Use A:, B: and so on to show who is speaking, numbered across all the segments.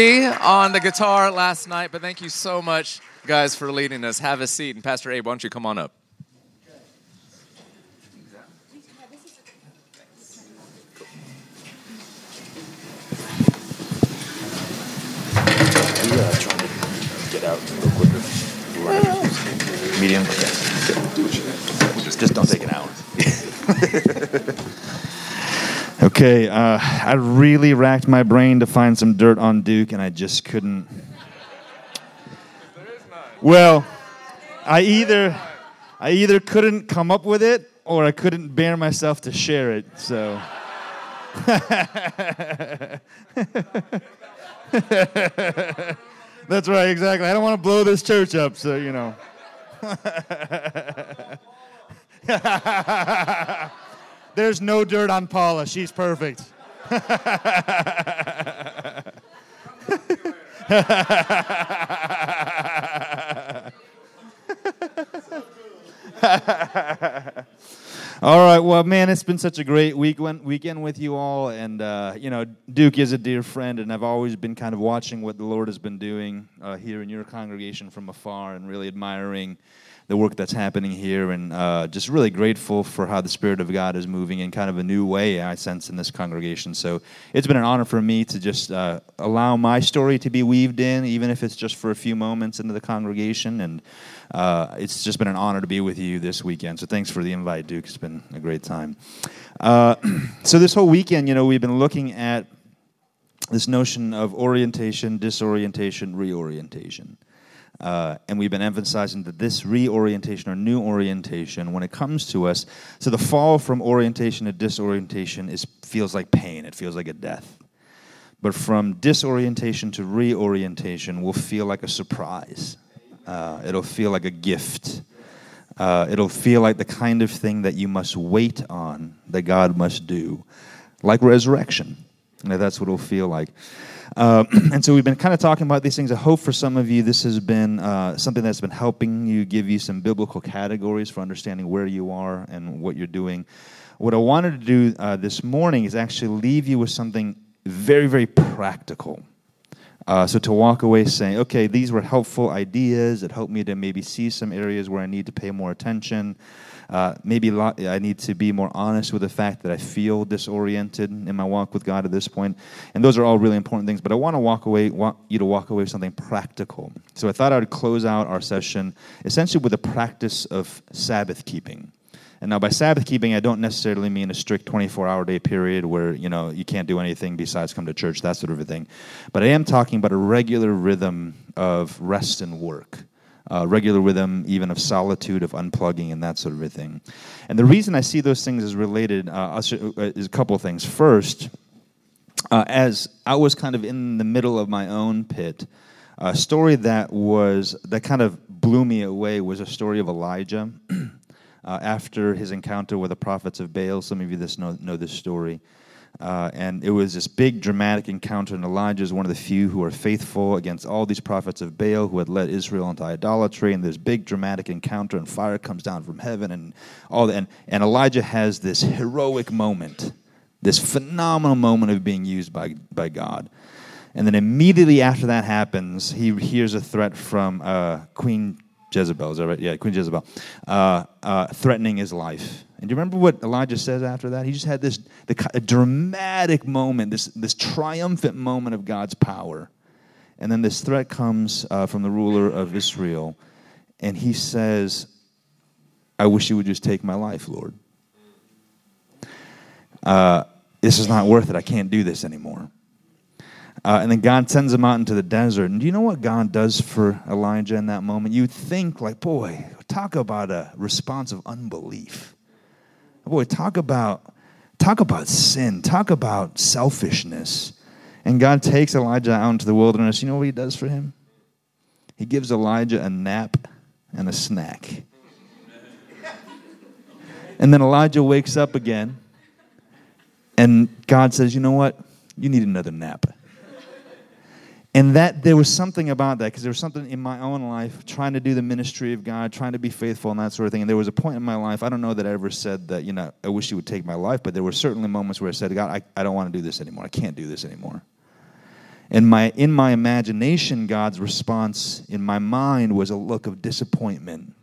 A: on the guitar last night, but thank you so much, guys, for leading us. Have a seat. And Pastor Abe, why don't you come on up?
B: Medium. Just don't take an hour. okay. Uh, I really racked my brain to find some dirt on Duke, and I just couldn't. Well, I either I either couldn't come up with it or I couldn't bear myself to share it. So. That's right, exactly. I don't want to blow this church up, so you know. There's no dirt on Paula. She's perfect. All right, well, man, it's been such a great weekend weekend with you all, and uh, you know, Duke is a dear friend, and I've always been kind of watching what the Lord has been doing uh, here in your congregation from afar, and really admiring the work that's happening here, and uh, just really grateful for how the Spirit of God is moving in kind of a new way. I sense in this congregation, so it's been an honor for me to just uh, allow my story to be weaved in, even if it's just for a few moments into the congregation, and uh, it's just been an honor to be with you this weekend. So thanks for the invite, Duke. It's been a great time. Uh, so this whole weekend, you know, we've been looking at this notion of orientation, disorientation, reorientation. Uh, and we've been emphasizing that this reorientation or new orientation, when it comes to us, so the fall from orientation to disorientation is feels like pain. It feels like a death. But from disorientation to reorientation will feel like a surprise. Uh, it'll feel like a gift. Uh, it'll feel like the kind of thing that you must wait on, that God must do, like resurrection. That's what it'll feel like. Uh, and so we've been kind of talking about these things. I hope for some of you this has been uh, something that's been helping you give you some biblical categories for understanding where you are and what you're doing. What I wanted to do uh, this morning is actually leave you with something very, very practical. Uh, so to walk away saying, okay, these were helpful ideas. It helped me to maybe see some areas where I need to pay more attention. Uh, maybe I need to be more honest with the fact that I feel disoriented in my walk with God at this point. And those are all really important things. But I want to walk away, want you to walk away with something practical. So I thought I would close out our session essentially with a practice of Sabbath keeping. And now by Sabbath keeping, I don't necessarily mean a strict 24 hour day period where, you know, you can't do anything besides come to church, that sort of a thing. But I am talking about a regular rhythm of rest and work. Uh, regular rhythm, even of solitude, of unplugging, and that sort of a thing. And the reason I see those things as related uh, is a couple of things. First, uh, as I was kind of in the middle of my own pit, a story that was that kind of blew me away was a story of Elijah. uh, after his encounter with the prophets of Baal. Some of you this know, know this story. Uh, and it was this big dramatic encounter, and Elijah is one of the few who are faithful against all these prophets of Baal who had led Israel into idolatry. And this big dramatic encounter, and fire comes down from heaven, and all that. And, and Elijah has this heroic moment, this phenomenal moment of being used by, by God. And then immediately after that happens, he hears a threat from uh, Queen Jezebel, is that right? Yeah, Queen Jezebel, uh, uh, threatening his life. And do you remember what Elijah says after that? He just had this the, dramatic moment, this, this triumphant moment of God's power. And then this threat comes uh, from the ruler of Israel, and he says, I wish you would just take my life, Lord. Uh, this is not worth it. I can't do this anymore. Uh, and then God sends him out into the desert. And do you know what God does for Elijah in that moment? You'd think, like, boy, talk about a response of unbelief. Boy, talk about talk about sin. Talk about selfishness. And God takes Elijah out into the wilderness. You know what he does for him? He gives Elijah a nap and a snack. And then Elijah wakes up again, and God says, You know what? You need another nap. And that there was something about that because there was something in my own life trying to do the ministry of God, trying to be faithful and that sort of thing. And there was a point in my life, I don't know that I ever said that, you know, I wish you would take my life, but there were certainly moments where I said, God, I, I don't want to do this anymore. I can't do this anymore. And my, in my imagination, God's response in my mind was a look of disappointment,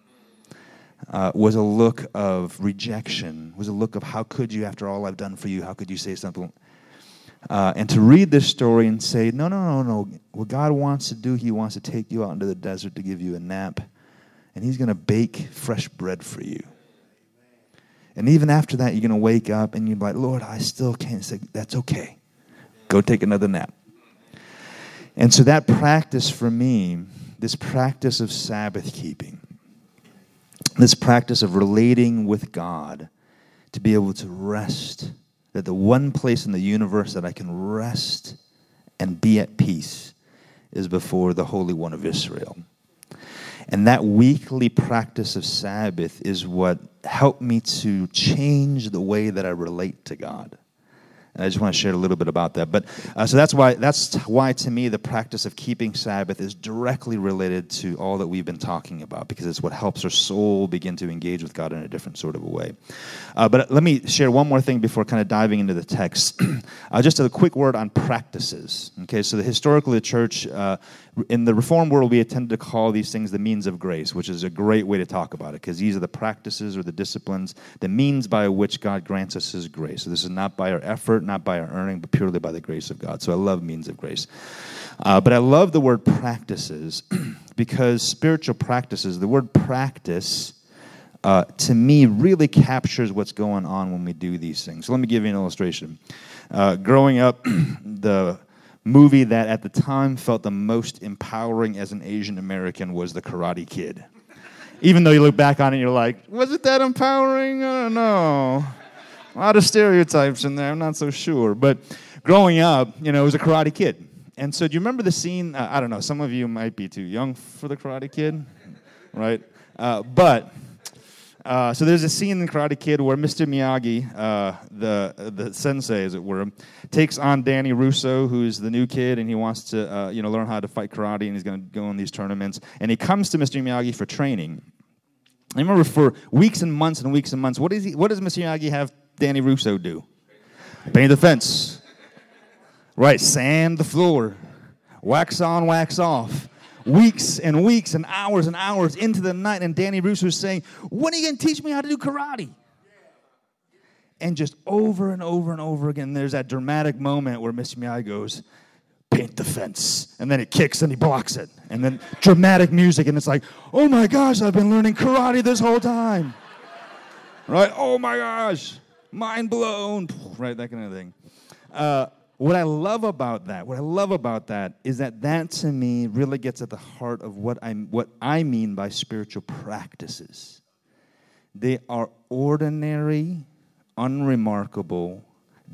B: uh, was a look of rejection, was a look of how could you, after all I've done for you, how could you say something? Uh, and to read this story and say, no, no, no, no. What God wants to do, He wants to take you out into the desert to give you a nap, and He's going to bake fresh bread for you. And even after that, you're going to wake up and you're like, Lord, I still can't say, that's okay. Go take another nap. And so that practice for me, this practice of Sabbath keeping, this practice of relating with God to be able to rest, that the one place in the universe that I can rest and be at peace is before the Holy One of Israel. And that weekly practice of Sabbath is what helped me to change the way that I relate to God. I just want to share a little bit about that. But uh, so that's why that's why to me the practice of keeping Sabbath is directly related to all that we've been talking about because it's what helps our soul begin to engage with God in a different sort of a way. Uh, but let me share one more thing before kind of diving into the text. uh, just a quick word on practices. Okay, so the historically the church uh, in the reform world, we tend to call these things the means of grace, which is a great way to talk about it because these are the practices or the disciplines, the means by which God grants us His grace. So this is not by our effort, not by our earning, but purely by the grace of God. So I love means of grace. Uh, but I love the word practices because spiritual practices, the word practice, uh, to me, really captures what's going on when we do these things. So let me give you an illustration. Uh, growing up, the movie that at the time felt the most empowering as an Asian American was The Karate Kid. Even though you look back on it, you're like, was it that empowering? I don't know. A lot of stereotypes in there. I'm not so sure. But growing up, you know, it was a Karate Kid. And so, do you remember the scene? Uh, I don't know. Some of you might be too young for the Karate Kid, right? Uh, but uh, so there's a scene in Karate Kid where Mr. Miyagi, uh, the the sensei, as it were, takes on Danny Russo, who's the new kid, and he wants to uh, you know learn how to fight karate, and he's going to go in these tournaments. And he comes to Mr. Miyagi for training. I remember for weeks and months and weeks and months. What, is he, what does Mr. Miyagi have Danny Russo do? Paint the fence. Right, sand the floor. Wax on, wax off weeks and weeks and hours and hours into the night. And Danny Bruce was saying, When are you going to teach me how to do karate? And just over and over and over again, there's that dramatic moment where Mr. Miyagi goes, paint the fence. And then it kicks and he blocks it. And then dramatic music, and it's like, oh my gosh, I've been learning karate this whole time. right? Oh my gosh, mind blown. Right, that kind of thing. Uh, what I love about that, what I love about that is that that to me really gets at the heart of what I what I mean by spiritual practices. They are ordinary, unremarkable,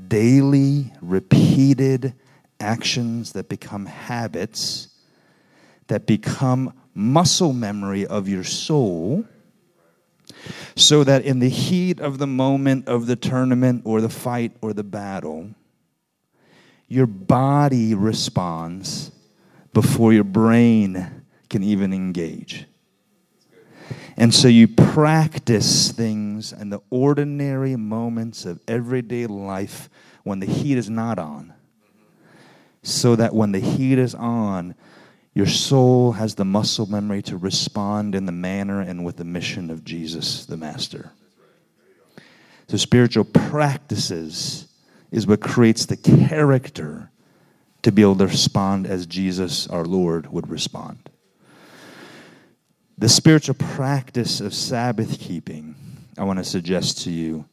B: daily, repeated actions that become habits that become muscle memory of your soul so that in the heat of the moment of the tournament or the fight or the battle your body responds before your brain can even engage. And so you practice things in the ordinary moments of everyday life when the heat is not on. So that when the heat is on, your soul has the muscle memory to respond in the manner and with the mission of Jesus, the Master. So, spiritual practices is what creates the character to be able to respond as Jesus, our Lord, would respond. The spiritual practice of Sabbath keeping, I want to suggest to you,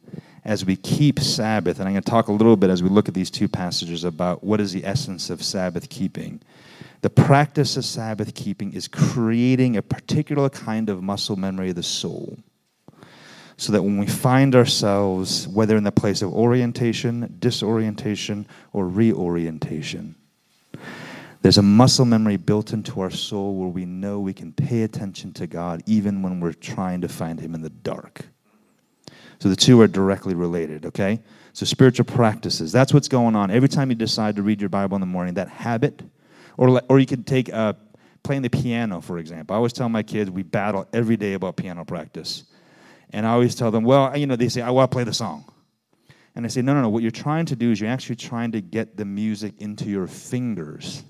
B: as we keep Sabbath, and I'm going to talk a little bit as we look at these two passages about what is the essence of Sabbath keeping. The practice of Sabbath keeping is creating a particular kind of muscle memory of the soul so that when we find ourselves, whether in the place of orientation, disorientation, or reorientation, there's a muscle memory built into our soul where we know we can pay attention to God even when we're trying to find Him in the dark. So the two are directly related, okay? So spiritual practices, that's what's going on. Every time you decide to read your Bible in the morning, that habit, or, or you can take uh, playing the piano, for example. I always tell my kids we battle every day about piano practice and I always tell them, well, you know, they say, I want to play the song. And I say, no, no, no. What you're trying to do is you're actually trying to get the music into your fingers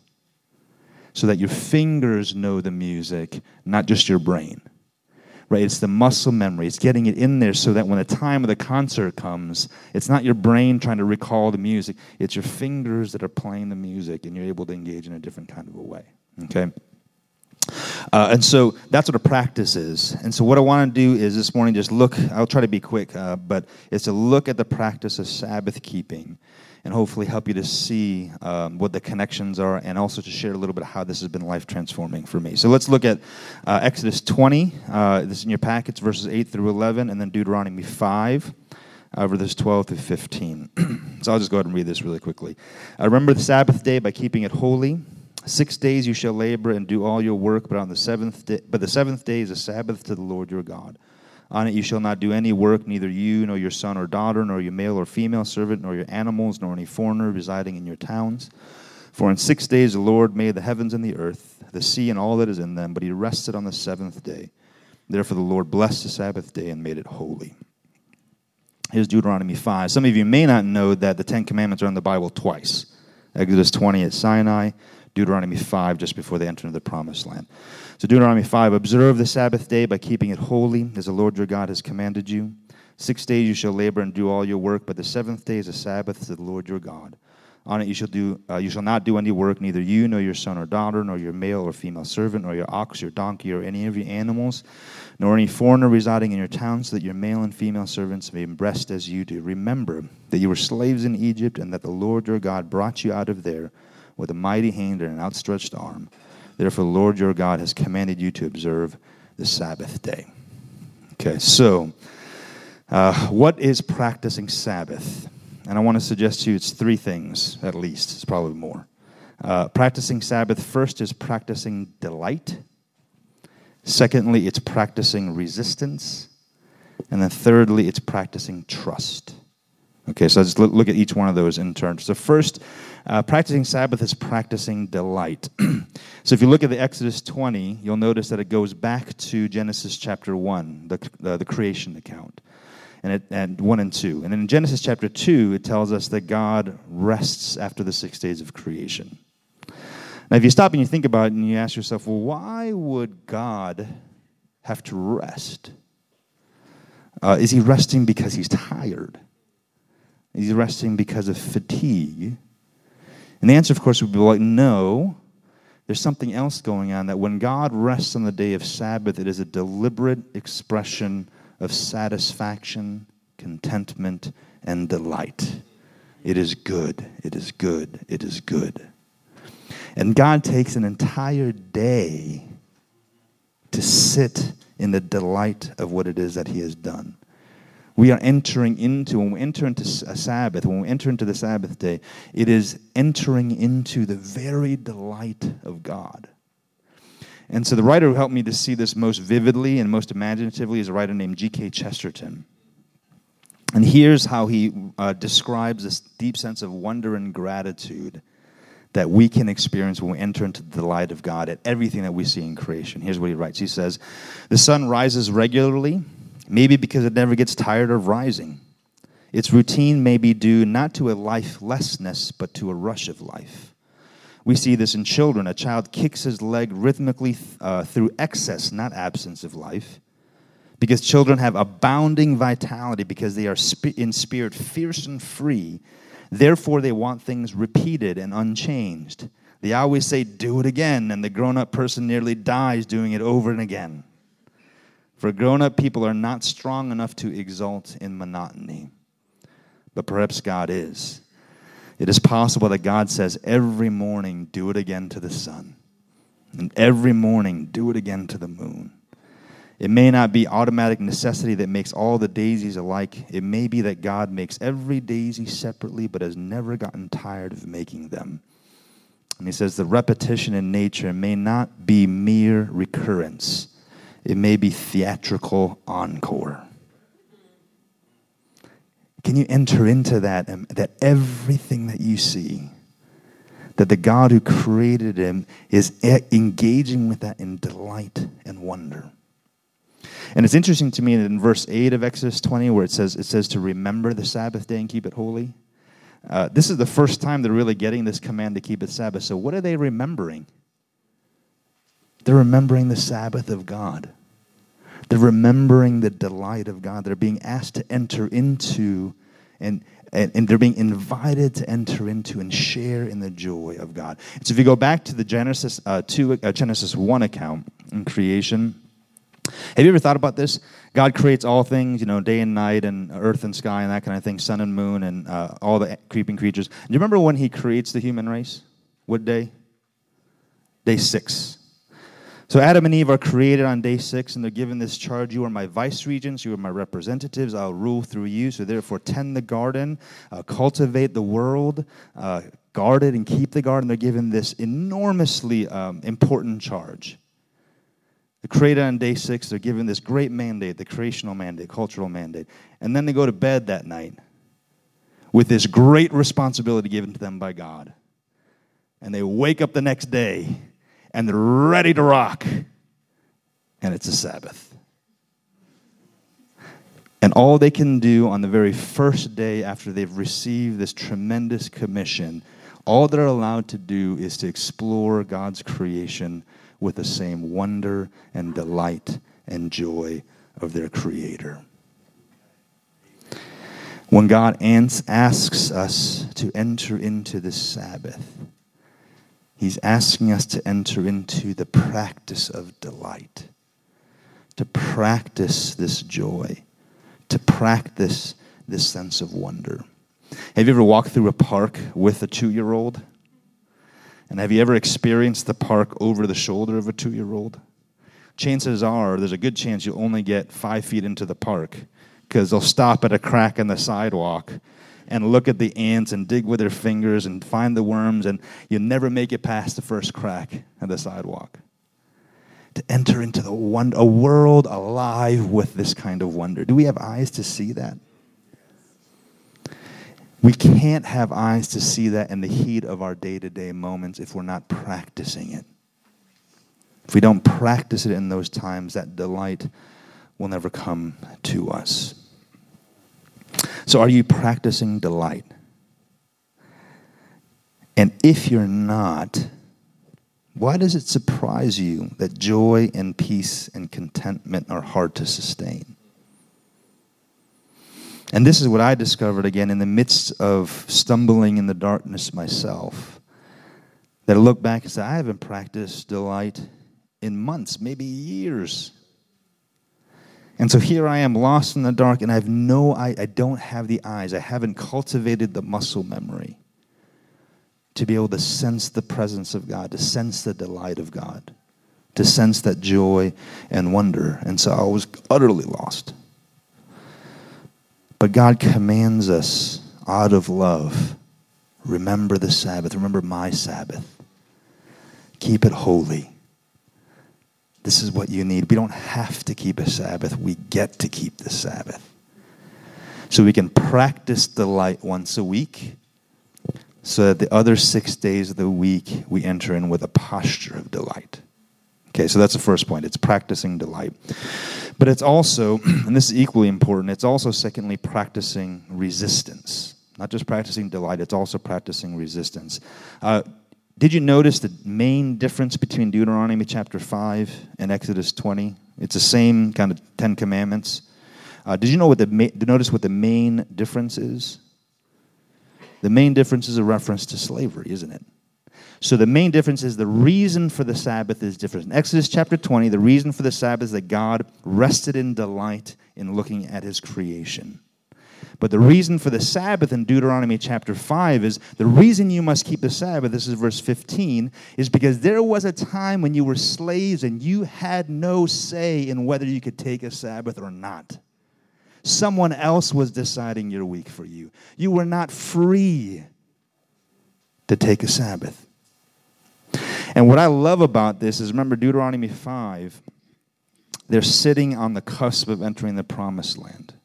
B: so that your fingers know the music, not just your brain. Right? It's the muscle memory. It's getting it in there so that when the time of the concert comes, it's not your brain trying to recall the music, it's your fingers that are playing the music, and you're able to engage in a different kind of a way. Okay? Uh, and so that's what a practice is. And so what I want to do is this morning just look, I'll try to be quick, uh, but it's to look at the practice of Sabbath keeping and hopefully help you to see um, what the connections are and also to share a little bit how this has been life transforming for me. So let's look at uh, Exodus 20. Uh, this is in your packets, verses 8 through 11, and then Deuteronomy 5. Uh, verses 12 through 15. so I'll just go ahead and read this really quickly. I remember the Sabbath day by keeping it holy. Six days you shall labor and do all your work, but on the seventh day, but the seventh day is a Sabbath to the Lord your God. On it you shall not do any work, neither you, nor your son or daughter, nor your male or female servant, nor your animals, nor any foreigner residing in your towns. For in six days the Lord made the heavens and the earth, the sea and all that is in them, but he rested on the seventh day. Therefore the Lord blessed the Sabbath day and made it holy. Here's Deuteronomy 5. Some of you may not know that the Ten Commandments are in the Bible twice Exodus 20 at Sinai, Deuteronomy 5 just before they enter into the promised land. So, Deuteronomy 5 Observe the Sabbath day by keeping it holy, as the Lord your God has commanded you. Six days you shall labor and do all your work, but the seventh day is a Sabbath to the Lord your God. On it you shall do uh, you shall not do any work, neither you nor your son or daughter, nor your male or female servant, nor your ox, your donkey, or any of your animals, nor any foreigner residing in your town, so that your male and female servants may be rest as you do. Remember that you were slaves in Egypt, and that the Lord your God brought you out of there with a mighty hand and an outstretched arm. Therefore, the Lord your God has commanded you to observe the Sabbath day. Okay, so uh, what is practicing Sabbath? And I want to suggest to you it's three things at least, it's probably more. Uh, practicing Sabbath, first, is practicing delight. Secondly, it's practicing resistance. And then thirdly, it's practicing trust. Okay, so let's look at each one of those in turn. So, first, uh, practicing Sabbath is practicing delight. so if you look at the Exodus 20, you'll notice that it goes back to Genesis chapter 1, the, uh, the creation account, and, it, and 1 and 2. And then in Genesis chapter 2, it tells us that God rests after the six days of creation. Now, if you stop and you think about it and you ask yourself, well, why would God have to rest? Uh, is he resting because he's tired? Is he resting because of fatigue? And the answer, of course, would be like, no. There's something else going on that when God rests on the day of Sabbath, it is a deliberate expression of satisfaction, contentment, and delight. It is good. It is good. It is good. And God takes an entire day to sit in the delight of what it is that He has done we are entering into, when we enter into a Sabbath, when we enter into the Sabbath day, it is entering into the very delight of God. And so the writer who helped me to see this most vividly and most imaginatively is a writer named G.K. Chesterton. And here's how he uh, describes this deep sense of wonder and gratitude that we can experience when we enter into the delight of God at everything that we see in creation. Here's what he writes He says, The sun rises regularly maybe because it never gets tired of rising. Its routine may be due not to a lifelessness, but to a rush of life. We see this in children. A child kicks his leg rhythmically uh, through excess, not absence of life. Because children have abounding vitality, because they are in spirit fierce and free. Therefore, they want things repeated and unchanged. They always say, Do it again, and the grown up person nearly dies doing it over and again. For grown up people are not strong enough to exult in monotony, but perhaps God is. It is possible that God says, Every morning, do it again to the sun, and every morning, do it again to the moon. It may not be automatic necessity that makes all the daisies alike. It may be that God makes every daisy separately, but has never gotten tired of making them. And he says the repetition in nature may not be mere recurrence it may be theatrical encore. Can you enter into that? Um, that everything that you see, that the God who created him is engaging with that in delight and wonder. And it's interesting to me that in verse 8 of Exodus 20, where it says, it says to remember the Sabbath day and keep it holy. Uh, this is the first time they're really getting this command to keep it Sabbath. So, what are they remembering? They're remembering the Sabbath of God. They're remembering the delight of God. They're being asked to enter into and, and, and, they're being invited to enter into and share in the joy of God. So if you go back to the Genesis uh, 2, uh, Genesis 1 account in creation, have you ever thought about this? God creates all things, you know, day and night, and earth and sky, and that kind of thing, sun and moon, and uh, all the creeping creatures. Do you remember when He creates the human race? What day? Day six. So Adam and Eve are created on day six, and they're given this charge You are my vice regents, you are my representatives, I'll rule through you. So therefore, tend the garden, uh, cultivate the world, uh, guard it, and keep the garden. They're given this enormously um, important charge. Created on day six, they're given this great mandate, the creational mandate, cultural mandate. And then they go to bed that night with this great responsibility given to them by God. And they wake up the next day and they're ready to rock. And it's a Sabbath. And all they can do on the very first day after they've received this tremendous commission, all they're allowed to do is to explore God's creation with the same wonder and delight and joy of their Creator. When God asks us to enter into the Sabbath, He's asking us to enter into the practice of delight, to practice this joy, to practice this sense of wonder. Have you ever walked through a park with a two year old? And have you ever experienced the park over the shoulder of a two year old? Chances are there's a good chance you'll only get five feet into the park because they'll stop at a crack in the sidewalk and look at the ants and dig with their fingers and find the worms, and you never make it past the first crack in the sidewalk. To enter into the one, a world alive with this kind of wonder. Do we have eyes to see that? We can't have eyes to see that in the heat of our day to day moments if we're not practicing it. If we don't practice it in those times, that delight will never come to us. So, are you practicing delight? And if you're not, why does it surprise you that joy and peace and contentment are hard to sustain? And this is what I discovered again in the midst of stumbling in the darkness myself. That I look back and say, I haven't practiced delight in months, maybe years. And so here I am lost in the dark, and I have no, I, I don't have the eyes. I haven't cultivated the muscle memory to be able to sense the presence of God, to sense the delight of God, to sense that joy and wonder. And so I was utterly lost. But God commands us out of love remember the Sabbath, remember my Sabbath, keep it holy. This is what you need. We don't have to keep a Sabbath, we get to keep the Sabbath. So we can practice delight once a week, so that the other six days of the week we enter in with a posture of delight. Okay, so that's the first point. It's practicing delight. But it's also, and this is equally important, it's also, secondly, practicing resistance. Not just practicing delight, it's also practicing resistance. Uh, did you notice the main difference between Deuteronomy chapter 5 and Exodus 20? It's the same kind of Ten Commandments. Uh, did you know what the ma- notice what the main difference is? The main difference is a reference to slavery, isn't it? So the main difference is the reason for the Sabbath is different. In Exodus chapter 20, the reason for the Sabbath is that God rested in delight in looking at his creation. But the reason for the Sabbath in Deuteronomy chapter 5 is the reason you must keep the Sabbath, this is verse 15, is because there was a time when you were slaves and you had no say in whether you could take a Sabbath or not. Someone else was deciding your week for you. You were not free to take a Sabbath. And what I love about this is remember Deuteronomy 5, they're sitting on the cusp of entering the promised land.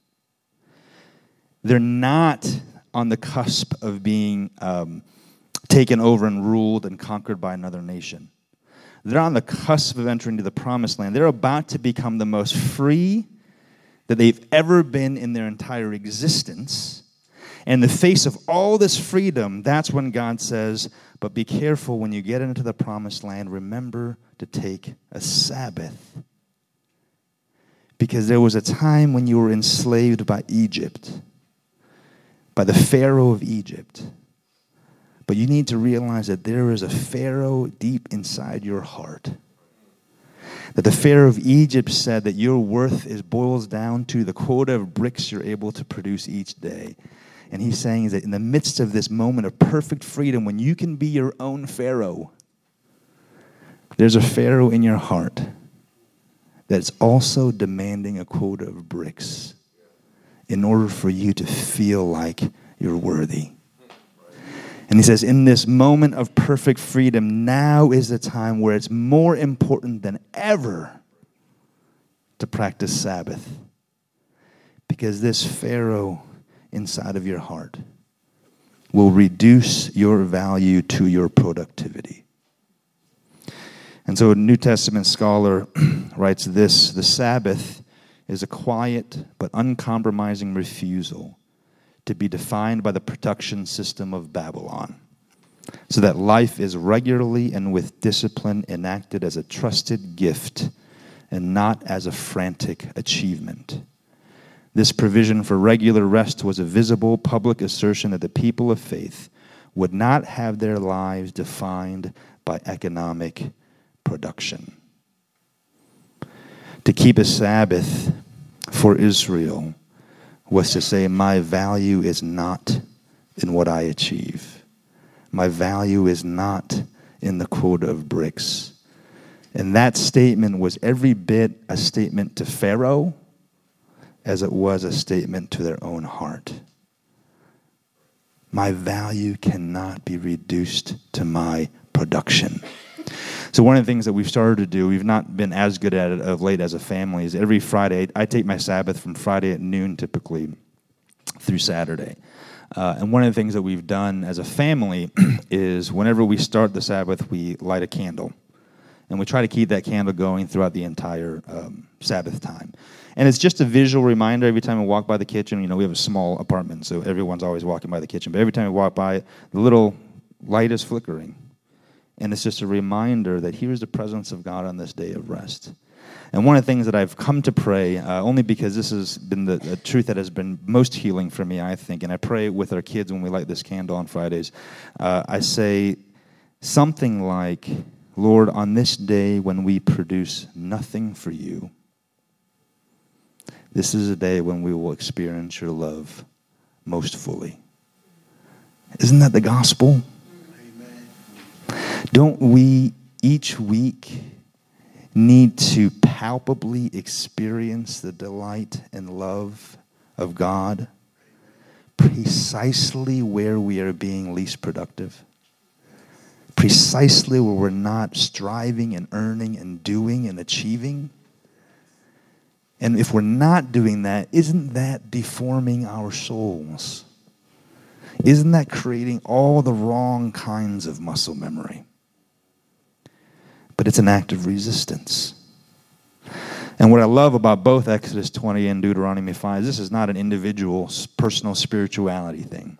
B: They're not on the cusp of being um, taken over and ruled and conquered by another nation. they're on the cusp of entering into the promised land. They're about to become the most free that they've ever been in their entire existence. In the face of all this freedom, that's when God says, But be careful when you get into the promised land, remember to take a Sabbath. Because there was a time when you were enslaved by Egypt, by the Pharaoh of Egypt. But you need to realize that there is a Pharaoh deep inside your heart. That the Pharaoh of Egypt said that your worth is boils down to the quota of bricks you're able to produce each day. And he's saying that in the midst of this moment of perfect freedom, when you can be your own Pharaoh, there's a Pharaoh in your heart that's also demanding a quota of bricks in order for you to feel like you're worthy. And he says, in this moment of perfect freedom, now is the time where it's more important than ever to practice Sabbath. Because this Pharaoh inside of your heart will reduce your value to your productivity. And so a New Testament scholar writes this The Sabbath is a quiet but uncompromising refusal to be defined by the production system of Babylon, so that life is regularly and with discipline enacted as a trusted gift and not as a frantic achievement. This provision for regular rest was a visible public assertion that the people of faith would not have their lives defined by economic production. To keep a Sabbath for Israel was to say, My value is not in what I achieve. My value is not in the quota of bricks. And that statement was every bit a statement to Pharaoh as it was a statement to their own heart. My value cannot be reduced to my production. So one of the things that we've started to do, we've not been as good at it of late as a family, is every Friday, I take my Sabbath from Friday at noon typically through Saturday. Uh, and one of the things that we've done as a family is whenever we start the Sabbath, we light a candle. And we try to keep that candle going throughout the entire um, Sabbath time. And it's just a visual reminder every time we walk by the kitchen. You know, we have a small apartment, so everyone's always walking by the kitchen. But every time we walk by it, the little light is flickering. And it's just a reminder that here is the presence of God on this day of rest. And one of the things that I've come to pray, uh, only because this has been the, the, truth that has been most healing for me, I think, and I pray with our kids when we light this candle on Fridays, uh, I say something like, Lord, on this day when we produce nothing for you, this is a day when we will experience your love most fully. Isn't that the gospel? Don't we each week need to palpably experience the delight and love of God precisely where we are being least productive? Precisely where we're not striving and earning and doing and achieving? And if we're not doing that, isn't that deforming our souls? Isn't that creating all the wrong kinds of muscle memory? But it's an act of resistance. And what I love about both Exodus 20 and Deuteronomy 5 is this is not an individual, personal spirituality thing.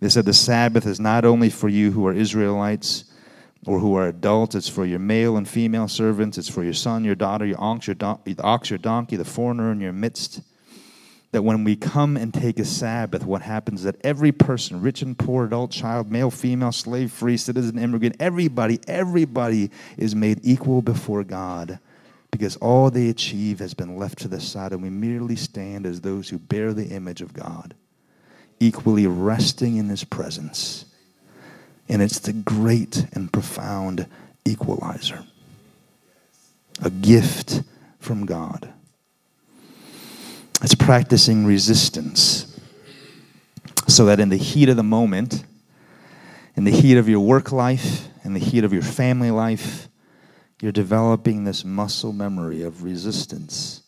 B: They said the Sabbath is not only for you who are Israelites or who are adults, it's for your male and female servants, it's for your son, your daughter, your ox, your, don- ox, your donkey, the foreigner in your midst that when we come and take a Sabbath, what happens is that every person, rich and poor, adult, child, male, female, slave, free, citizen, immigrant, everybody, everybody is made equal before God because all they achieve has been left to the side, and we merely stand as those who bear the image of God, equally resting in His presence. And it's the great and profound equalizer, a gift from God. It's practicing resistance so that in the heat of the moment, in the heat of your work life, in the heat of your family life, you're developing this muscle memory of resistance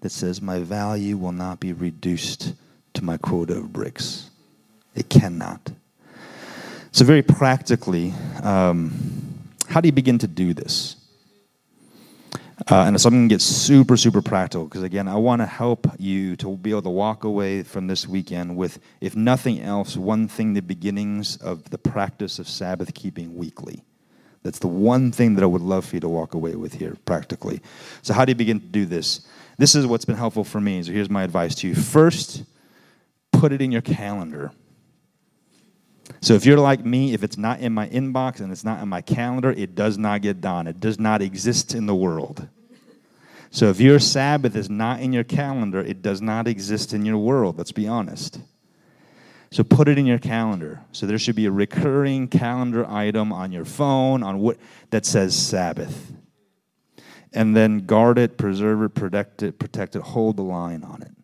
B: that says, My value will not be reduced to my quota of bricks. It cannot. So, very practically, um, how do you begin to do this? Uh, and so I'm going to get super, super practical because, again, I want to help you to be able to walk away from this weekend with, if nothing else, one thing the beginnings of the practice of Sabbath keeping weekly. That's the one thing that I would love for you to walk away with here practically. So, how do you begin to do this? This is what's been helpful for me. So, here's my advice to you. First, put it in your calendar. So if you're like me, if it's not in my inbox and it's not in my calendar, it does not get done. It does not exist in the world. So if your Sabbath is not in your calendar, it does not exist in your world. Let's be honest. So put it in your calendar. So there should be a recurring calendar item on your phone on what that says Sabbath. And then guard it, preserve it, protect it, protect it, hold the line on it.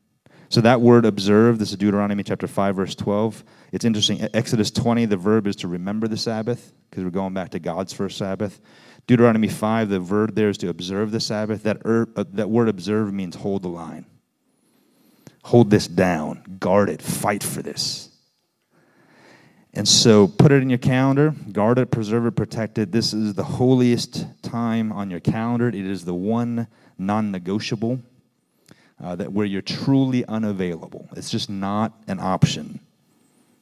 B: So that word observe, this is Deuteronomy chapter 5, verse 12. It's interesting. Exodus 20, the verb is to remember the Sabbath, because we're going back to God's first Sabbath. Deuteronomy 5, the verb there is to observe the Sabbath. That, er, uh, that word observe means hold the line. Hold this down, guard it, fight for this. And so put it in your calendar, guard it, preserve it, protect it. This is the holiest time on your calendar. It is the one non negotiable uh, that where you're truly unavailable. It's just not an option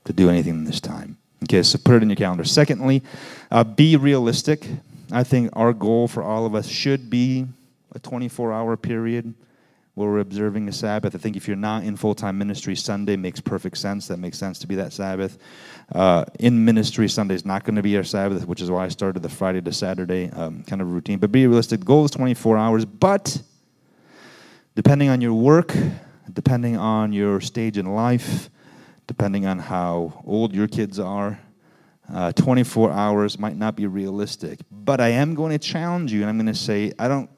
B: to do anything this time. Okay, so put it in your calendar. Secondly, uh, be realistic. I think our goal for all of us should be a 24 hour period where we're observing a Sabbath. I think if you're not in full time ministry, Sunday makes perfect sense. That makes sense to be that Sabbath. Uh, in ministry, Sunday is not going to be our Sabbath, which is why I started the Friday to Saturday um, kind of routine. But be realistic. The goal is 24 hours, but depending on your work, depending on your stage in life, depending on how old your kids are, uh, 24 hours might not be realistic. But I am going to challenge you, and I'm going to say, I don't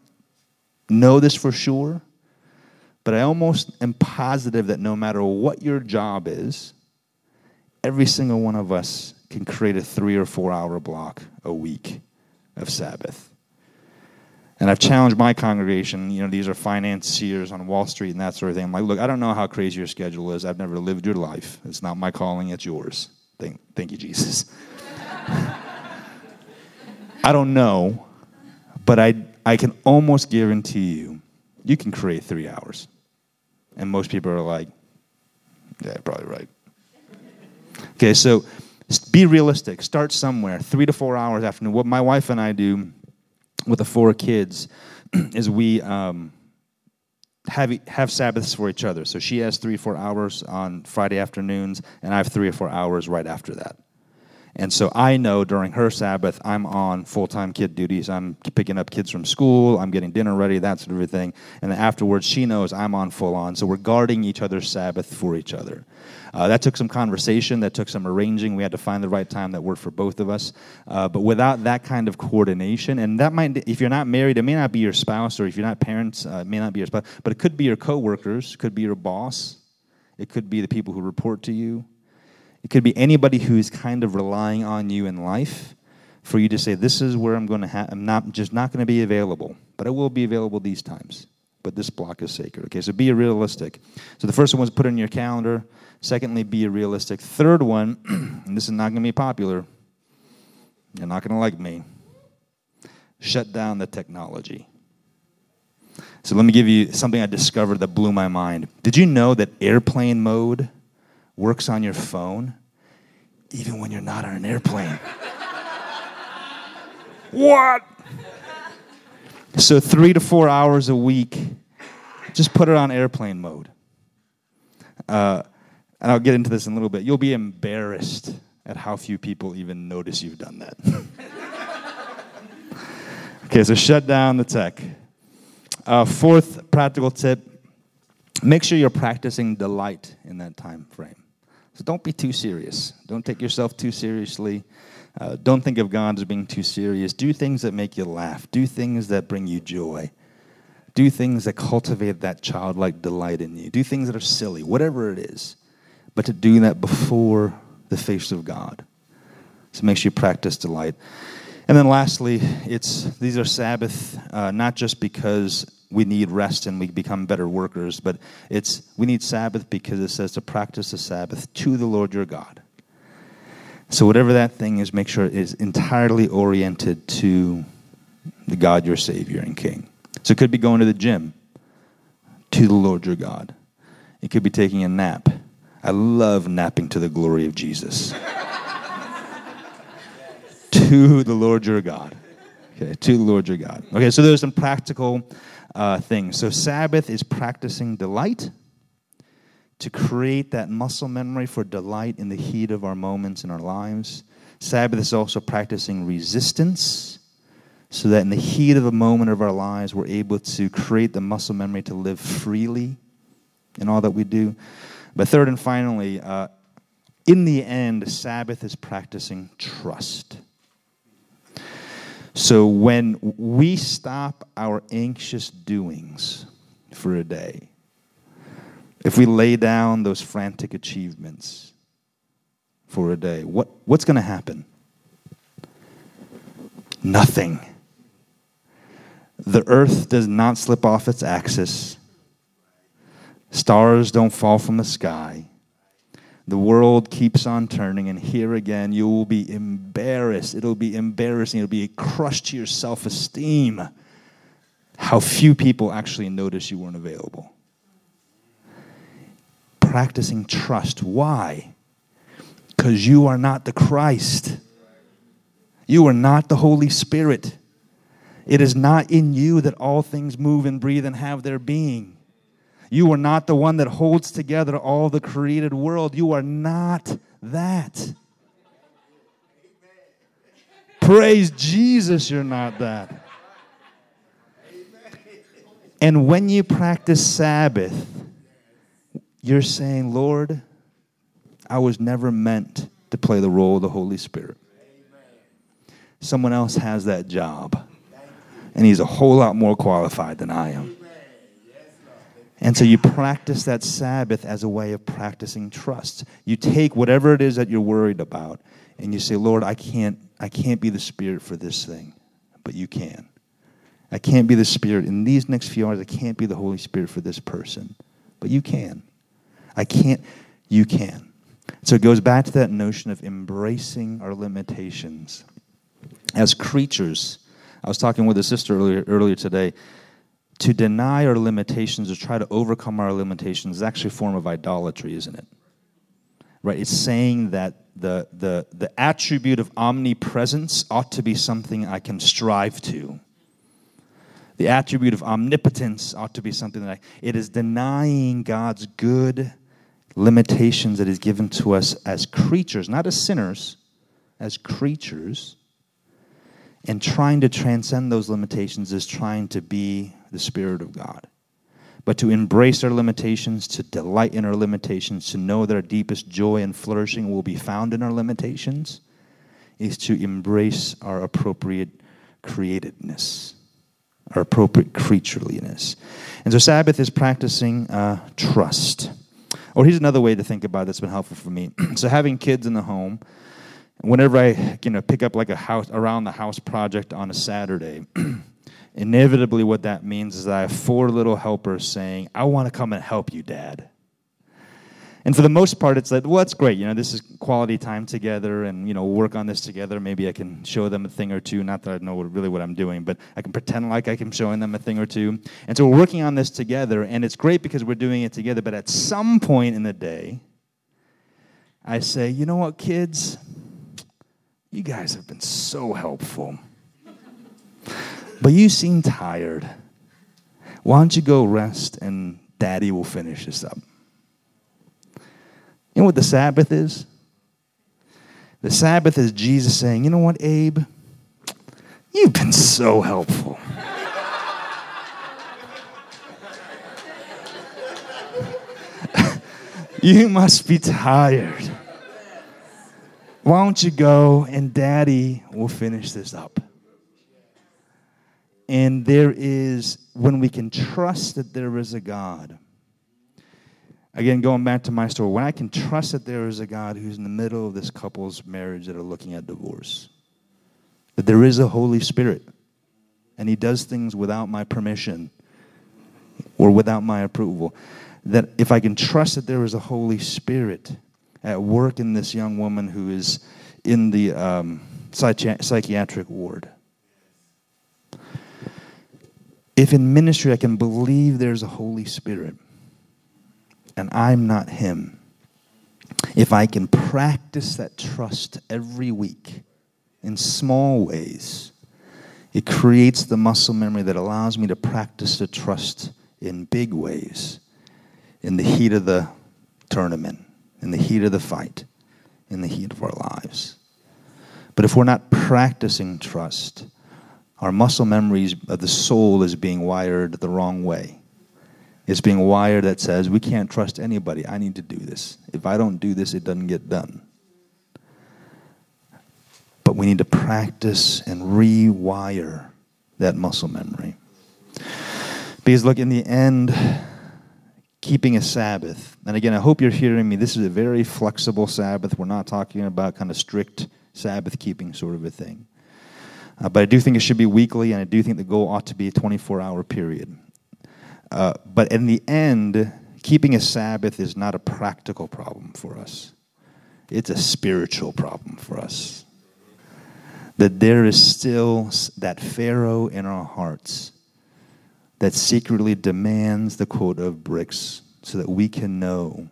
B: know this for sure, but I almost am positive that no matter what your job is, every single one of us can create a three or four hour block a week of Sabbath. And I've challenged my congregation, you know, these are financiers on Wall Street and that sort of thing. I'm like, look, I don't know how crazy your schedule is. I've never lived your life. It's not my calling, it's yours. Thank, thank you, Jesus. I don't know, but I, I can almost guarantee you, you can create three hours. And most people are like, yeah, probably right. Okay, so be realistic. Start somewhere, three to four hours after. What my wife and I do with the four kids is we um, have have Sabbaths for each other. So she has three or four hours on Friday afternoons, and I have three or four hours right after that. And so I know during her Sabbath, I'm on full time kid duties. I'm picking up kids from school, I'm getting dinner ready, that sort of thing. And afterwards, she knows I'm on full on. So we're guarding each other's Sabbath for each other. Uh, that took some conversation, that took some arranging. We had to find the right time that worked for both of us. Uh, but without that kind of coordination, and that might, if you're not married, it may not be your spouse, or if you're not parents, uh, it may not be your spouse, but it could be your coworkers, could be your boss, it could be the people who report to you. It could be anybody who's kind of relying on you in life for you to say, This is where I'm going to have, I'm not just not going to be available, but I will be available these times. But this block is sacred. Okay, so be realistic. So the first one was put in your calendar. Secondly, be realistic. Third one, and this is not going to be popular, you're not going to like me. Shut down the technology. So let me give you something I discovered that blew my mind. Did you know that airplane mode works on your phone even when you're not on an airplane. what? So, three to four hours a week, just put it on airplane mode. Uh, and I'll get into this in a little bit. You'll be embarrassed at how few people even notice you've done that. okay, so shut down the tech. Uh, fourth practical tip make sure you're practicing delight in that time frame. So don't be too serious. Don't take yourself too seriously. Uh, don't think of God as being too serious. Do things that make you laugh. Do things that bring you joy. Do things that cultivate that childlike delight in you. Do things that are silly, whatever it is. But to do that before the face of God. So make sure you practice delight. And then lastly, it's these are Sabbath, uh, not just because we need rest and we become better workers, but it's we need Sabbath because it says to practice the Sabbath to the Lord your God. So, whatever that thing is, make sure it is entirely oriented to the God, your Savior and King. So, it could be going to the gym to the Lord your God, it could be taking a nap. I love napping to the glory of Jesus. to the Lord your God. Okay, to the Lord your God. Okay, so there's some practical uh, things. So, Sabbath is practicing delight to create that muscle memory for delight in the heat of our moments in our lives. Sabbath is also practicing resistance so that in the heat of a moment of our lives, we're able to create the muscle memory to live freely in all that we do. But third and finally, uh, in the end, Sabbath is practicing trust. So when we stop our anxious doings for a day, if we lay down those frantic achievements for a day, what, what's going to happen? Nothing. The earth does not slip off its axis. Stars don't fall from the sky. The world keeps on turning, and here again, you will be embarrassed. It'll be embarrassing. It'll be a crush to your self esteem how few people actually notice you weren't available practicing trust. Why? Because you are not the Christ. You are not the Holy Spirit. It is not in you that all things move and breathe and have their being. You are not the one that holds together all the created world. You are not that. Praise Jesus, you're not that. And when you practice Sabbath, you're saying, Lord, I was never meant to play the role of the Holy Spirit. Someone else has that job, and he's a whole lot more qualified than I am. And so you practice that Sabbath as a way of practicing trust. You take whatever it is that you're worried about, and you say, Lord, I can't, I can't be the Spirit for this thing, but you can. I can't be the Spirit in these next few hours. I can't be the Holy Spirit for this person, but you can. I can't, you can. So it goes back to that notion of embracing our limitations. As creatures, I was talking with a sister earlier, earlier today. To deny our limitations or try to overcome our limitations is actually a form of idolatry, isn't it? Right? It's saying that the, the, the attribute of omnipresence ought to be something I can strive to. The attribute of omnipotence ought to be something that I, it is denying God's good limitations that is given to us as creatures, not as sinners, as creatures. And trying to transcend those limitations is trying to be the Spirit of God. But to embrace our limitations, to delight in our limitations, to know that our deepest joy and flourishing will be found in our limitations, is to embrace our appropriate createdness, our appropriate creatureliness. And so Sabbath is practicing uh, trust. Or here's another way to think about it that's been helpful for me. so having kids in the home, whenever I you know pick up like a house around the house project on a Saturday, inevitably what that means is that I have four little helpers saying, "I want to come and help you, Dad." And for the most part, it's like, well, that's great. You know, this is quality time together, and you know, work on this together. Maybe I can show them a thing or two. Not that I know really what I'm doing, but I can pretend like I can showing them a thing or two. And so we're working on this together, and it's great because we're doing it together. But at some point in the day, I say, you know what, kids, you guys have been so helpful, but you seem tired. Why don't you go rest, and Daddy will finish this up. You know what the Sabbath is? The Sabbath is Jesus saying, You know what, Abe? You've been so helpful. you must be tired. Why don't you go and daddy will finish this up? And there is, when we can trust that there is a God Again, going back to my story, when I can trust that there is a God who's in the middle of this couple's marriage that are looking at divorce, that there is a Holy Spirit, and He does things without my permission or without my approval, that if I can trust that there is a Holy Spirit at work in this young woman who is in the um, psychiatric ward. If in ministry I can believe there's a Holy Spirit and I'm not Him, if I can practice that trust every week in small ways, it creates the muscle memory that allows me to practice the trust in big ways in the heat of the tournament, in the heat of the fight, in the heat of our lives. But if we're not practicing trust, our muscle memories of the soul is being wired the wrong way. It's being wired that says, we can't trust anybody. I need to do this. If I don't do this, it doesn't get done. But we need to practice and rewire that muscle memory. Because, look, in the end, keeping a Sabbath, and again, I hope you're hearing me. This is a very flexible Sabbath. We're not talking about kind of strict Sabbath keeping sort of a thing. Uh, but I do think it should be weekly, and I do think the goal ought to be a 24 hour period. Uh, but in the end, keeping a Sabbath is not a practical problem for us, it's a spiritual problem for us. That there is still that Pharaoh in our hearts that secretly demands the quota of bricks so that we can know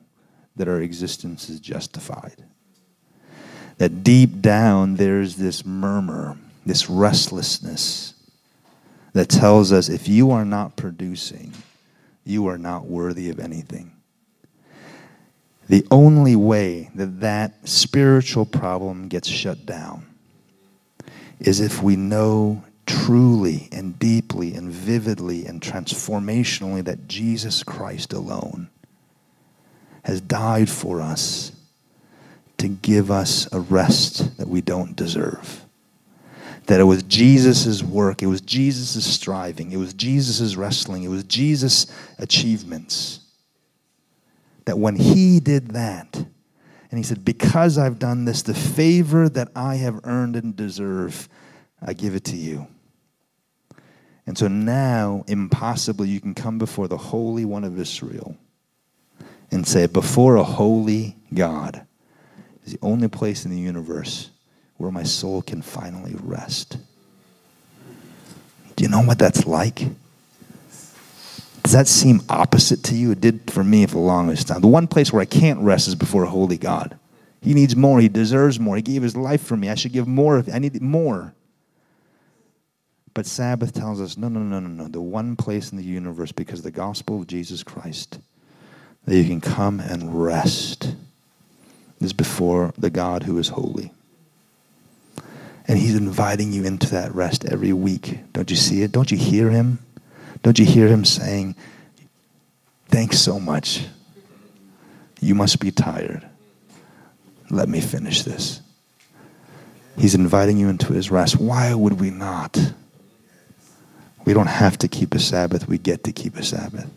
B: that our existence is justified. That deep down there's this murmur, this restlessness that tells us if you are not producing, you are not worthy of anything. The only way that that spiritual problem gets shut down is if we know truly and deeply and vividly and transformationally that Jesus Christ alone has died for us to give us a rest that we don't deserve that it was Jesus' work, it was Jesus' striving, it was Jesus' wrestling, it was Jesus' achievements. That when he did that, and he said, Because I've done this, the favor that I have earned and deserve, I give it to you. And so now, impossibly, you can come before the Holy One of Israel and say, Before a holy God is the only place in the universe where my soul can finally rest. Do you know what that's like? Does that seem opposite to you? It did for me for the longest time. The one place where I can't rest is before a holy God. He needs more. He deserves more. He gave his life for me. I should give more. I need more. But Sabbath tells us no, no, no, no, no. The one place in the universe, because the gospel of Jesus Christ, that you can come and rest is before the God who is holy. And he's inviting you into that rest every week. Don't you see it? Don't you hear him? Don't you hear him saying, Thanks so much. You must be tired. Let me finish this. He's inviting you into his rest. Why would we not? We don't have to keep a Sabbath, we get to keep a Sabbath.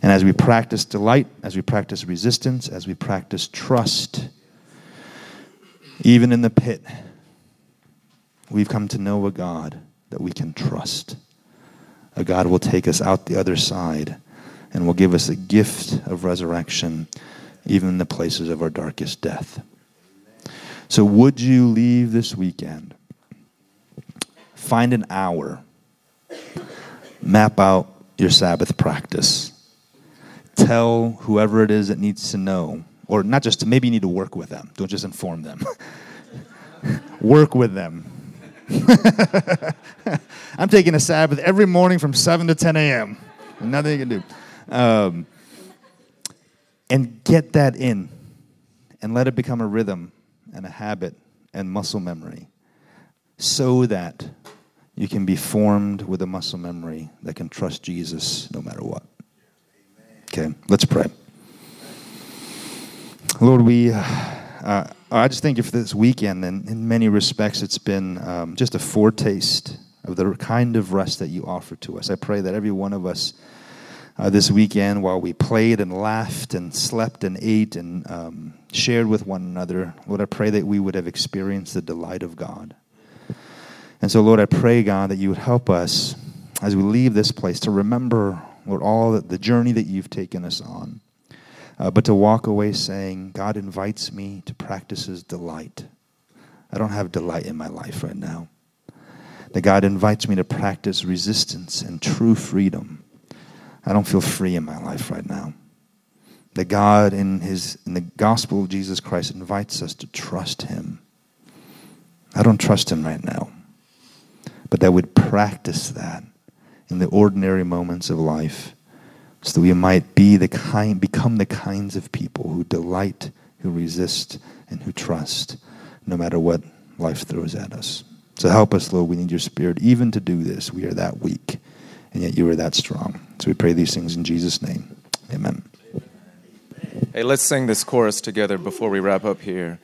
B: And as we practice delight, as we practice resistance, as we practice trust, even in the pit, We've come to know a God that we can trust. A God will take us out the other side and will give us a gift of resurrection, even in the places of our darkest death. So, would you leave this weekend? Find an hour, map out your Sabbath practice, tell whoever it is that needs to know, or not just to, maybe you need to work with them, don't just inform them. work with them I'm taking a Sabbath every morning from 7 to 10 a.m. Nothing you can do. Um, and get that in and let it become a rhythm and a habit and muscle memory so that you can be formed with a muscle memory that can trust Jesus no matter what. Okay, let's pray. Lord, we. Uh, I just think for this weekend, and in many respects, it's been um, just a foretaste of the kind of rest that you offer to us. I pray that every one of us uh, this weekend, while we played and laughed and slept and ate and um, shared with one another, Lord, I pray that we would have experienced the delight of God. And so, Lord, I pray, God, that you would help us as we leave this place to remember, Lord, all the journey that you've taken us on uh, but to walk away saying, God invites me to practice his delight. I don't have delight in my life right now. That God invites me to practice resistance and true freedom. I don't feel free in my life right now. That God, in, his, in the gospel of Jesus Christ, invites us to trust Him. I don't trust Him right now. But that would practice that in the ordinary moments of life so that we might be the kind, become the kinds of people who delight, who resist, and who trust, no matter what life throws at us. So help us, Lord. We need your spirit even to do this. We are that weak, and yet you are that strong. So we pray these things in Jesus' name. Amen.
A: Hey, let's sing this chorus together before we wrap up here.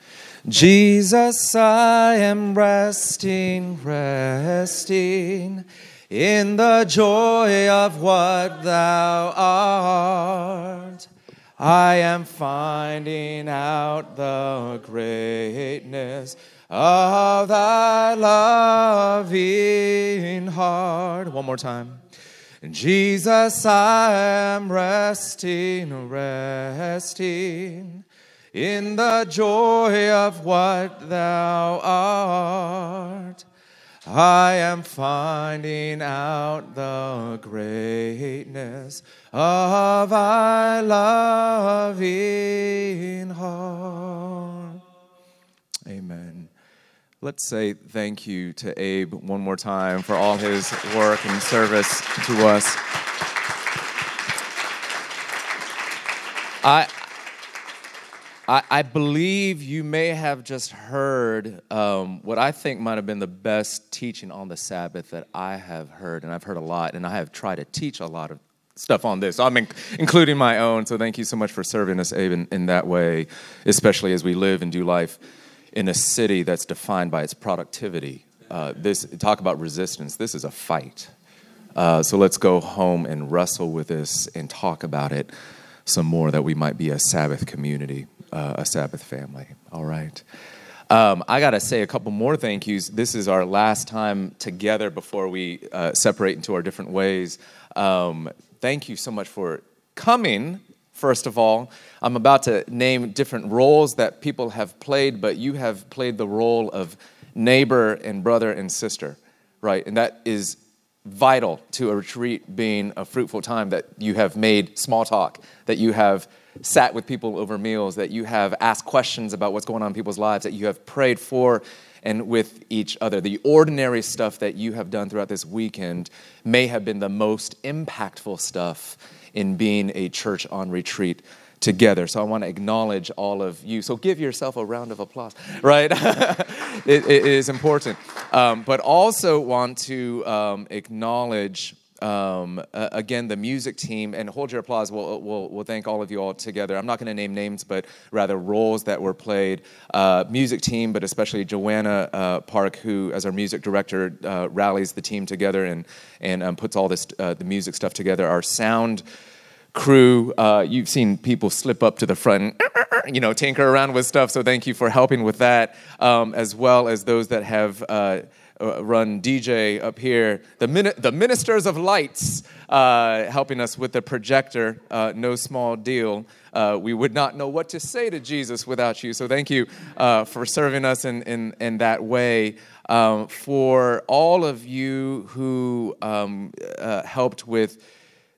A: Jesus, I am resting, resting in the joy of what thou art. I am finding out the greatness of thy loving heart. One more time. Jesus, I am resting, resting in the joy of what thou art. I am finding out the greatness of thy loving heart. Amen. Let's say thank you to Abe one more time for all his work and service to us. I, I, I believe you may have just heard um, what I think might have been the best teaching on the Sabbath that I have heard, and I've heard a lot, and I have tried to teach a lot of stuff on this. I'm in, including my own, so thank you so much for serving us, Abe, in, in that way, especially as we live and do life in a city that's defined by its productivity. Uh, this talk about resistance. This is a fight. Uh, so let's go home and wrestle with this and talk about it some more. That we might be a Sabbath community, uh, a Sabbath family. All right. Um, I got to say a couple more thank yous. This is our last time together before we uh, separate into our different ways. Um, thank you so much for coming First of all, I'm about to name different roles that people have played, but you have played the role of neighbor and brother and sister, right? And that is vital to a retreat being a fruitful time that you have made small talk, that you have sat with people over meals, that you have asked questions about what's going on in people's lives, that you have prayed for and with each other. The ordinary stuff that you have done throughout this weekend may have been the most impactful stuff in being a church on retreat together. So I want to acknowledge all of you. So give yourself a round of applause, right? it, it is important. Um, but also want to um, acknowledge. Um, uh, again, the music team, and hold your applause. We'll, we'll, we'll thank all of you all together. I'm not going to name names, but rather roles that were played. Uh, music team, but especially Joanna uh, Park, who, as our music director, uh, rallies the team together and, and um, puts all this uh, the music stuff together. Our sound crew. Uh, you've seen people slip up to the front, you know, tinker around with stuff. So thank you for helping with that, um, as well as those that have. Uh, uh run DJ up here, the, min- the ministers of lights, uh, helping us with the projector. Uh, no small deal. Uh, we would not know what to say to Jesus without you. So thank you uh, for serving us in, in, in that way. Um, for all of you who um, helped with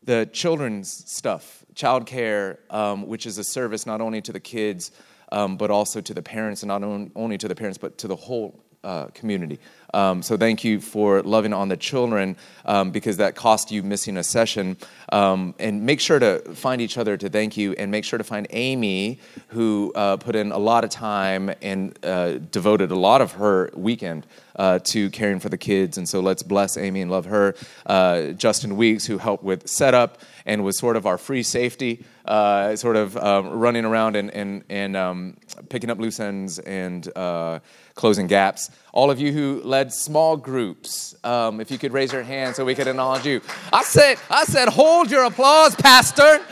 A: the children's stuff, childcare, um, which is a service not only to the kids, um, but also to the parents, and not on, only to the parents, but to the whole uh, community. Um, so thank you for loving on the children um, because that cost you missing a session. Um, and make sure to find each other to thank you, and make sure to find Amy, who uh, put in a lot of time and uh, devoted a lot of her weekend uh, to caring for the kids. And so let's bless Amy and love her. Uh, Justin Weeks, who helped with setup and was sort of our free safety, uh, sort of um, running around and, and, and um, picking up loose ends and uh, closing gaps. All of you who led small groups, um, if you could raise your hand so we could acknowledge you. I said, I said, hold your applause, Pastor.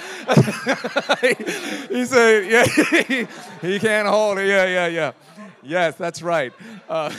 A: he said, yeah, he can't hold it. Yeah, yeah, yeah. Yes, that's right. Uh,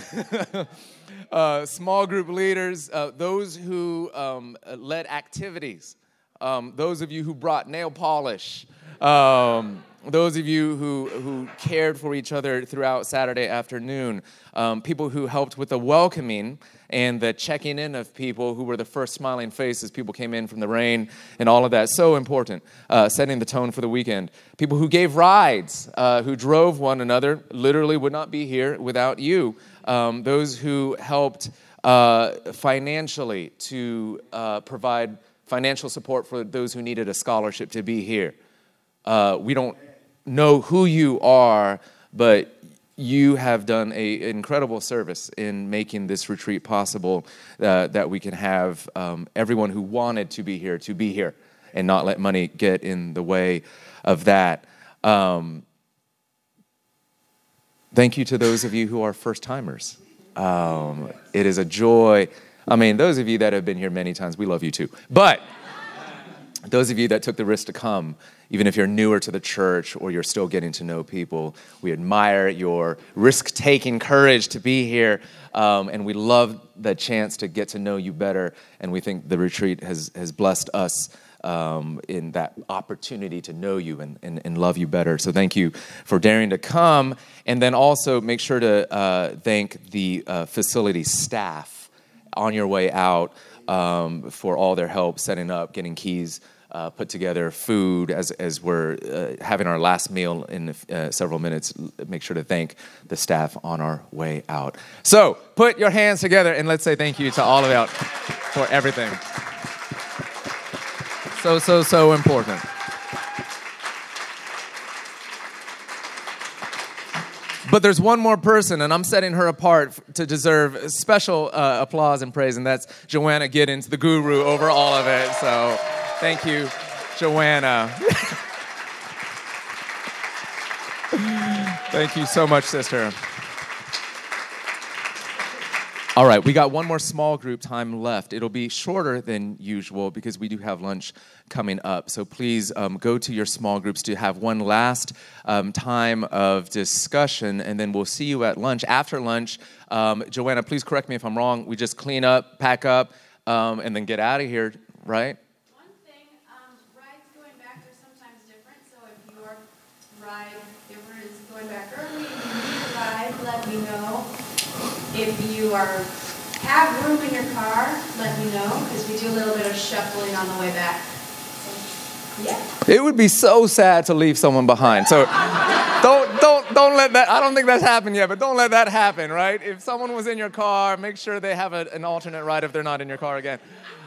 A: uh, small group leaders, uh, those who um, led activities, um, those of you who brought nail polish, um, those of you who, who cared for each other throughout Saturday afternoon, um, people who helped with the welcoming and the checking in of people who were the first smiling faces. People came in from the rain and all of that. So important, uh, setting the tone for the weekend. People who gave rides, uh, who drove one another, literally would not be here without you. Um, those who helped uh, financially to uh, provide financial support for those who needed a scholarship to be here. Uh, we don't know who you are, but you have done an incredible service in making this retreat possible uh, that we can have um, everyone who wanted to be here to be here and not let money get in the way of that. Um, thank you to those of you who are first timers. Um, it is a joy. I mean, those of you that have been here many times, we love you too. But those of you that took the risk to come, even if you're newer to the church or you're still getting to know people, we admire your risk taking courage to be here. Um, and we love the chance to get to know you better. And we think the retreat has, has blessed us um, in that opportunity to know you and, and, and, love you better. So thank you for daring to come. And then also make sure to uh, thank the uh, facility staff on your way out um, for all their help setting up, getting keys. Uh, put together food as, as we're uh, having our last meal in uh, several minutes. Make sure to thank the staff on our way out. So put your hands together and let's say thank you to all of you for everything. So, so, so important. But there's one more person, and I'm setting her apart to deserve special uh, applause and praise, and that's Joanna Giddens, the guru over all of it. So thank you, Joanna. thank you so much, sister. All right, we got one more small group time left. It'll be shorter than usual because we do have lunch coming up. So please um, go to your small groups to have one last um, time of discussion, and then we'll see you at lunch. After lunch, um, Joanna, please correct me if I'm wrong. We just clean up, pack up, um, and then get out of here, right?
C: One thing, um, rides going back are sometimes different. So if your ride giver is going back early and you need a ride, let me know. If you are have room in your car, let me know because we do a little bit of shuffling on the way back. Yeah.
A: It would be so sad to leave someone behind. So don't don't don't let that. I don't think that's happened yet, but don't let that happen, right? If someone was in your car, make sure they have a, an alternate ride if they're not in your car again.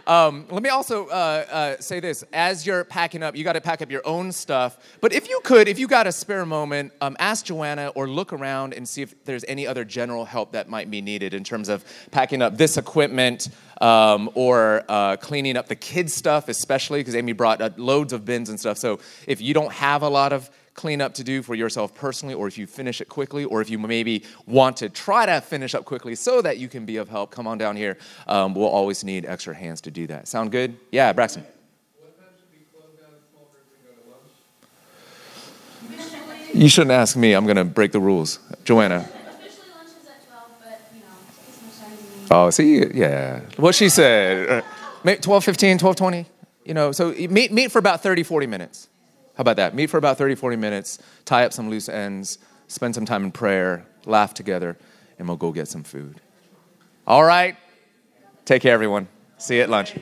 A: Um, let me also uh, uh, say this: as you're packing up, you got to pack up your own stuff. But if you could, if you got a spare moment, um, ask Joanna or look around and see if there's any other general help that might be needed in terms of packing up this equipment um, or uh, cleaning up the kids' stuff, especially because Amy brought uh, loads of bins and stuff. So if you don't have a lot of cleanup to do for yourself personally, or if you finish it quickly, or if you maybe want to try to finish up quickly so that you can be of help, come on down here. Um, we'll always need extra hands to do that. Sound good? Yeah, Braxton. You shouldn't ask me. I'm going to break the rules. Joanna.
C: Officially lunch is at 12, but you know, take as much time as you need.
A: Oh, see, yeah. What she said. Uh, 12, 15, 12, 20. You know, so meet, meet for about 30, 40 minutes. How about that? Meet for about 30, 40 minutes, tie up some loose ends, spend some time in prayer, laugh together, and we'll go get some food. All right? Take care, everyone. See you at lunch.